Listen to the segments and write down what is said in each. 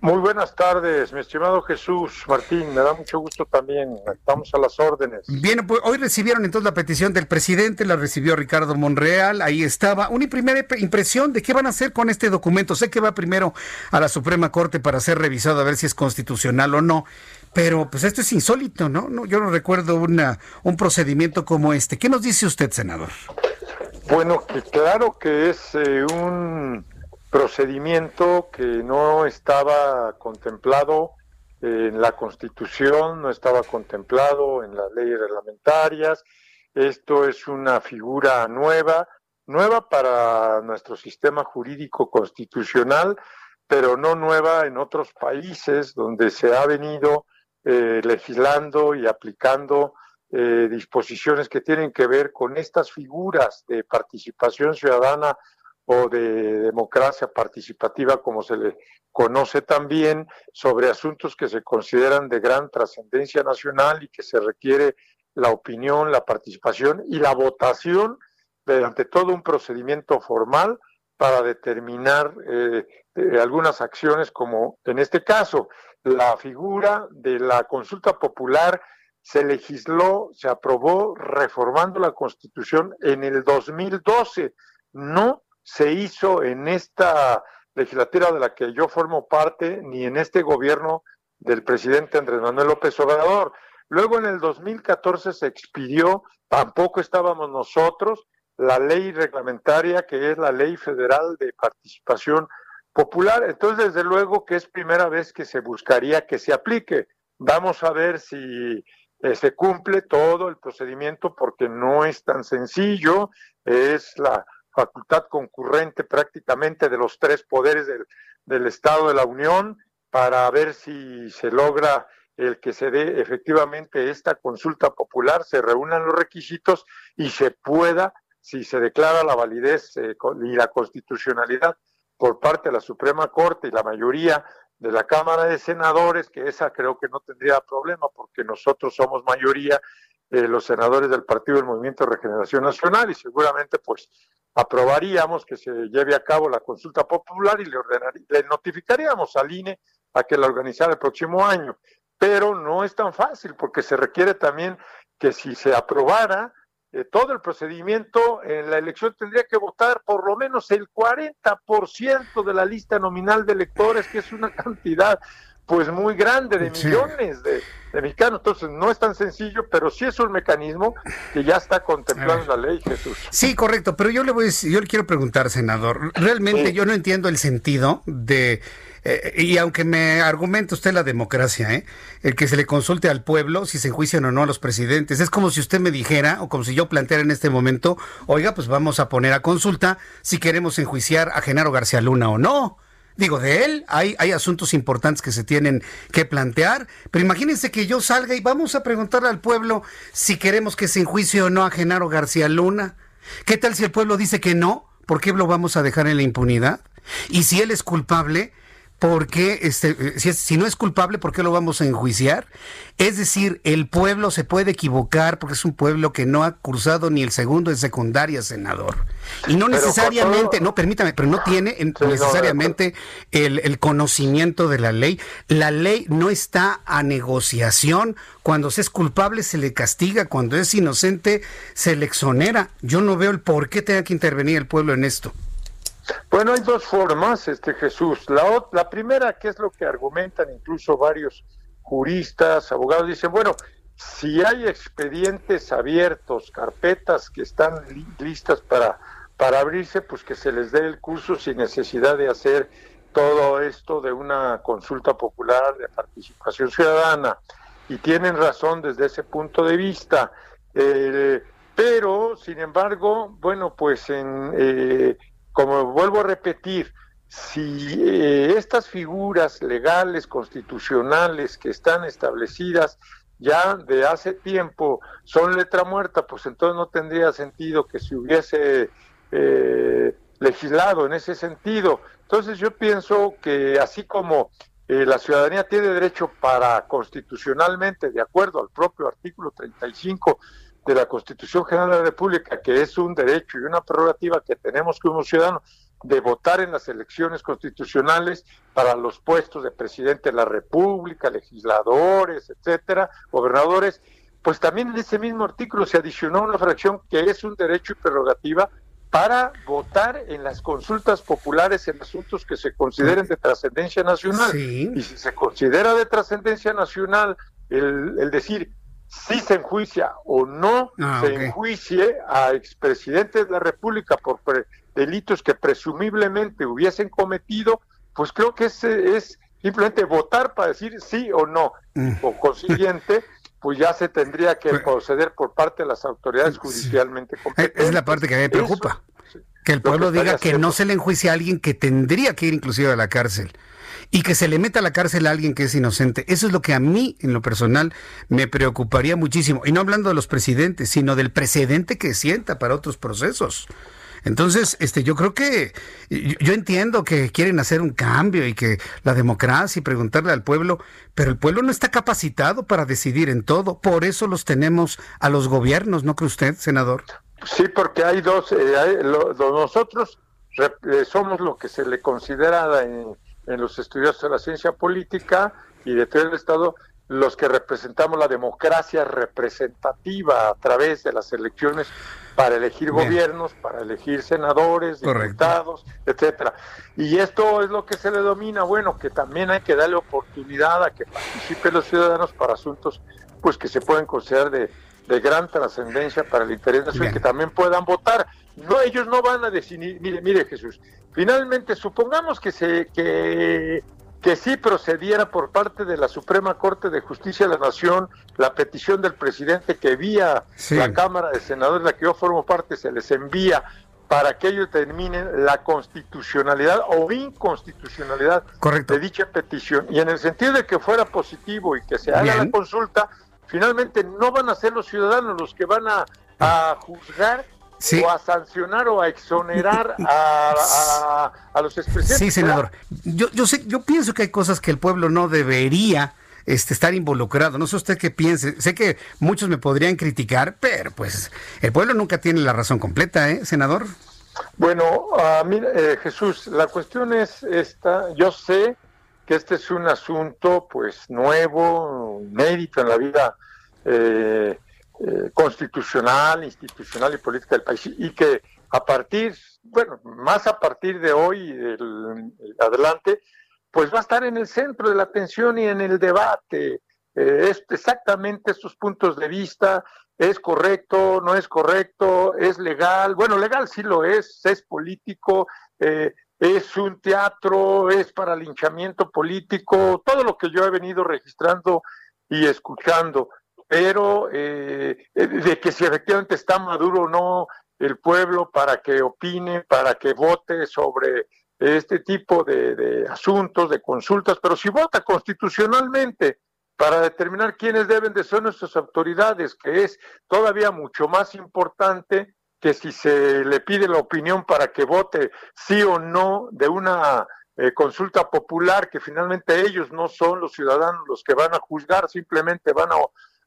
Muy buenas tardes, mi estimado Jesús Martín. Me da mucho gusto también. Estamos a las órdenes. Bien, pues hoy recibieron entonces la petición del presidente, la recibió Ricardo Monreal, ahí estaba. Una primera impresión de qué van a hacer con este documento. Sé que va primero a la Suprema Corte para ser revisado a ver si es constitucional o no. Pero pues esto es insólito, ¿no? no yo no recuerdo una, un procedimiento como este. ¿Qué nos dice usted, senador? Bueno, que claro que es eh, un procedimiento que no estaba contemplado en la Constitución, no estaba contemplado en las leyes reglamentarias. Esto es una figura nueva, nueva para nuestro sistema jurídico constitucional, pero no nueva en otros países donde se ha venido eh, legislando y aplicando eh, disposiciones que tienen que ver con estas figuras de participación ciudadana o de democracia participativa, como se le conoce también, sobre asuntos que se consideran de gran trascendencia nacional y que se requiere la opinión, la participación y la votación mediante todo un procedimiento formal para determinar eh, eh, algunas acciones, como en este caso, la figura de la consulta popular se legisló, se aprobó reformando la Constitución en el 2012, no se hizo en esta legislatura de la que yo formo parte, ni en este gobierno del presidente Andrés Manuel López Obrador. Luego en el 2014 se expidió, tampoco estábamos nosotros, la ley reglamentaria que es la ley federal de participación popular. Entonces, desde luego que es primera vez que se buscaría que se aplique. Vamos a ver si eh, se cumple todo el procedimiento porque no es tan sencillo, es la facultad concurrente prácticamente de los tres poderes del, del Estado de la Unión para ver si se logra el que se dé efectivamente esta consulta popular, se reúnan los requisitos y se pueda, si se declara la validez eh, y la constitucionalidad por parte de la Suprema Corte y la mayoría de la Cámara de Senadores, que esa creo que no tendría problema porque nosotros somos mayoría, eh, los senadores del Partido del Movimiento de Regeneración Nacional y seguramente pues aprobaríamos que se lleve a cabo la consulta popular y le, le notificaríamos al INE a que la organizara el próximo año. Pero no es tan fácil porque se requiere también que si se aprobara eh, todo el procedimiento, en la elección tendría que votar por lo menos el 40% de la lista nominal de electores, que es una cantidad pues muy grande de millones de, mexicanos. Entonces no es tan sencillo, pero sí es un mecanismo que ya está contemplado en la ley, Jesús. Sí, correcto, pero yo le voy yo le quiero preguntar, senador, realmente yo no entiendo el sentido de eh, y aunque me argumente usted la democracia, ¿eh? el que se le consulte al pueblo si se enjuician o no a los presidentes, es como si usted me dijera, o como si yo planteara en este momento, oiga, pues vamos a poner a consulta si queremos enjuiciar a Genaro García Luna o no. Digo, de él hay, hay asuntos importantes que se tienen que plantear, pero imagínense que yo salga y vamos a preguntarle al pueblo si queremos que se enjuicie o no a Genaro García Luna. ¿Qué tal si el pueblo dice que no? ¿Por qué lo vamos a dejar en la impunidad? Y si él es culpable, ¿por qué, este, si, si, no es culpable, ¿por qué lo vamos a enjuiciar? Es decir, el pueblo se puede equivocar porque es un pueblo que no ha cursado ni el segundo de secundaria, senador. Y no necesariamente, no, permítame, pero no tiene necesariamente el, el conocimiento de la ley. La ley no está a negociación. Cuando se es culpable se le castiga, cuando es inocente se le exonera. Yo no veo el por qué tenga que intervenir el pueblo en esto. Bueno, hay dos formas, este Jesús. La, la primera, que es lo que argumentan incluso varios juristas, abogados, dicen, bueno, si hay expedientes abiertos, carpetas que están listas para, para abrirse, pues que se les dé el curso sin necesidad de hacer todo esto de una consulta popular de participación ciudadana. Y tienen razón desde ese punto de vista. Eh, Pero, sin embargo, bueno, pues en, eh, como vuelvo a repetir, si eh, estas figuras legales, constitucionales que están establecidas ya de hace tiempo son letra muerta, pues entonces no tendría sentido que se hubiese eh, legislado en ese sentido. Entonces yo pienso que así como eh, la ciudadanía tiene derecho para constitucionalmente, de acuerdo al propio artículo 35 de la Constitución General de la República, que es un derecho y una prerrogativa que tenemos como ciudadanos de votar en las elecciones constitucionales para los puestos de presidente de la República, legisladores, etcétera, gobernadores, pues también en ese mismo artículo se adicionó una fracción que es un derecho y prerrogativa para votar en las consultas populares en asuntos que se consideren de trascendencia nacional. Y si se considera de trascendencia nacional el, el decir si se enjuicia o no ah, se enjuicie a expresidentes de la República por delitos que presumiblemente hubiesen cometido, pues creo que es, es simplemente votar para decir sí o no. Mm. O consiguiente, pues ya se tendría que pues, proceder por parte de las autoridades judicialmente competentes. Es la parte que a mí me preocupa. que el pueblo diga que no se le enjuicia a alguien que tendría que ir inclusive a la cárcel y que se le meta a la cárcel a alguien que es inocente. Eso es lo que a mí, en lo personal, me preocuparía muchísimo. Y no hablando de los presidentes, sino del precedente que sienta para otros procesos. Entonces, este, yo creo que yo entiendo que quieren hacer un cambio y que la democracia y preguntarle al pueblo, pero el pueblo no está capacitado para decidir en todo. Por eso los tenemos a los gobiernos, ¿no cree usted, senador? Sí, porque hay dos. Eh, nosotros eh, somos lo que se le considera en, en los estudios de la ciencia política y de todo el Estado los que representamos la democracia representativa a través de las elecciones para elegir gobiernos, para elegir senadores, diputados, etcétera. Y esto es lo que se le domina, bueno, que también hay que darle oportunidad a que participen los ciudadanos para asuntos pues que se pueden considerar de, de gran trascendencia para el interés nacional, que también puedan votar. No, ellos no van a decidir, mire, mire Jesús, finalmente supongamos que se que que sí procediera por parte de la Suprema Corte de Justicia de la Nación la petición del presidente que vía la Cámara de Senadores, de la que yo formo parte, se les envía para que ellos determinen la constitucionalidad o inconstitucionalidad de dicha petición. Y en el sentido de que fuera positivo y que se haga la consulta, finalmente no van a ser los ciudadanos los que van a, a juzgar o a sancionar o a exonerar a, los expresidentes. Sí, senador. Yo, yo, sé, yo pienso que hay cosas que el pueblo no debería este, estar involucrado. No sé usted qué piense. Sé que muchos me podrían criticar, pero pues el pueblo nunca tiene la razón completa, ¿eh, senador? Bueno, uh, mira, eh, Jesús, la cuestión es esta. Yo sé que este es un asunto pues nuevo, inédito en la vida eh, eh, constitucional, institucional y política del país y que a partir, bueno, más a partir de hoy el, adelante, pues va a estar en el centro de la atención y en el debate. Eh, es exactamente estos puntos de vista, es correcto, no es correcto, es legal, bueno, legal sí lo es, es político, eh, es un teatro, es para linchamiento político, todo lo que yo he venido registrando y escuchando. Pero eh, de que si efectivamente está maduro o no el pueblo para que opine, para que vote sobre este tipo de, asuntos, de consultas, pero si vota constitucionalmente para determinar quiénes deben de ser nuestras autoridades, que es todavía mucho más importante que si se le pide la opinión para que vote sí o no de una eh, consulta popular, que finalmente ellos no son los ciudadanos los que van a juzgar, simplemente van a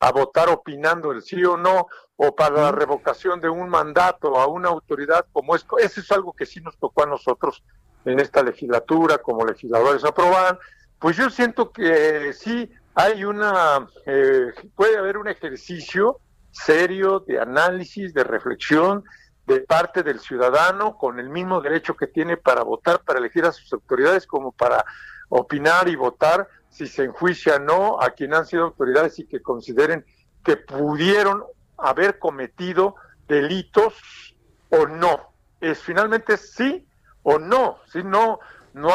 a votar opinando el sí o no, o para la revocación de un mandato a una autoridad como es, eso es algo que sí nos tocó a nosotros en esta legislatura como legisladores aprobar, pues yo siento que sí hay una, eh, puede haber un ejercicio serio de análisis, de reflexión de parte del ciudadano con el mismo derecho que tiene para votar, para elegir a sus autoridades como para opinar y votar si se enjuicia o no a quien han sido autoridades y que consideren que pudieron haber cometido delitos o no. Es finalmente sí o no. Si no, no,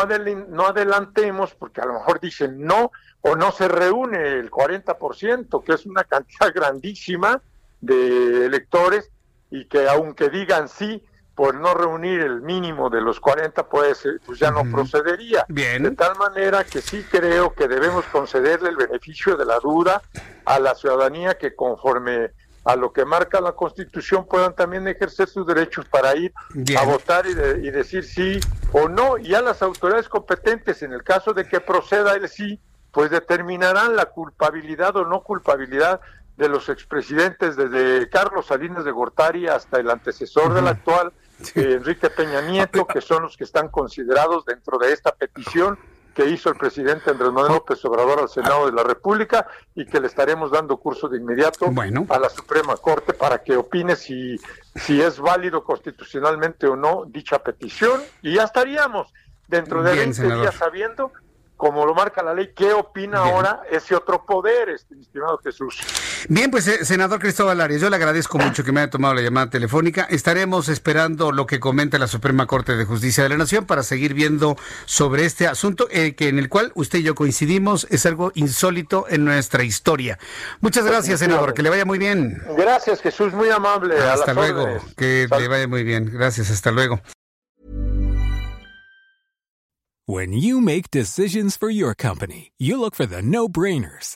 no adelantemos porque a lo mejor dicen no o no se reúne el 40%, que es una cantidad grandísima de electores y que aunque digan sí, por no reunir el mínimo de los 40, pues, pues ya no procedería. Bien. De tal manera que sí creo que debemos concederle el beneficio de la duda a la ciudadanía que conforme a lo que marca la Constitución puedan también ejercer sus derechos para ir Bien. a votar y, de- y decir sí o no. Y a las autoridades competentes, en el caso de que proceda el sí, pues determinarán la culpabilidad o no culpabilidad de los expresidentes desde Carlos Salinas de Gortari hasta el antecesor del actual, eh, Enrique Peña Nieto, que son los que están considerados dentro de esta petición que hizo el presidente Andrés Manuel López Obrador al Senado de la República y que le estaremos dando curso de inmediato Bueno. a la Suprema Corte para que opine si, si es válido constitucionalmente o no dicha petición y ya estaríamos dentro de Bien, 20 senador. días sabiendo, como lo marca la ley, qué opina Bien. ahora ese otro poder, este, estimado Jesús. Bien, pues eh, senador Cristóbal Arias, yo le agradezco mucho que me haya tomado la llamada telefónica. Estaremos esperando lo que comenta la Suprema Corte de Justicia de la Nación para seguir viendo sobre este asunto eh, que en el cual usted y yo coincidimos es algo insólito en nuestra historia. Muchas gracias, senador, que le vaya muy bien. Gracias, Jesús, muy amable. Hasta luego, órdenes. que Sal- le vaya muy bien. Gracias, hasta luego. When you make decisions for your company, you look for the no-brainers.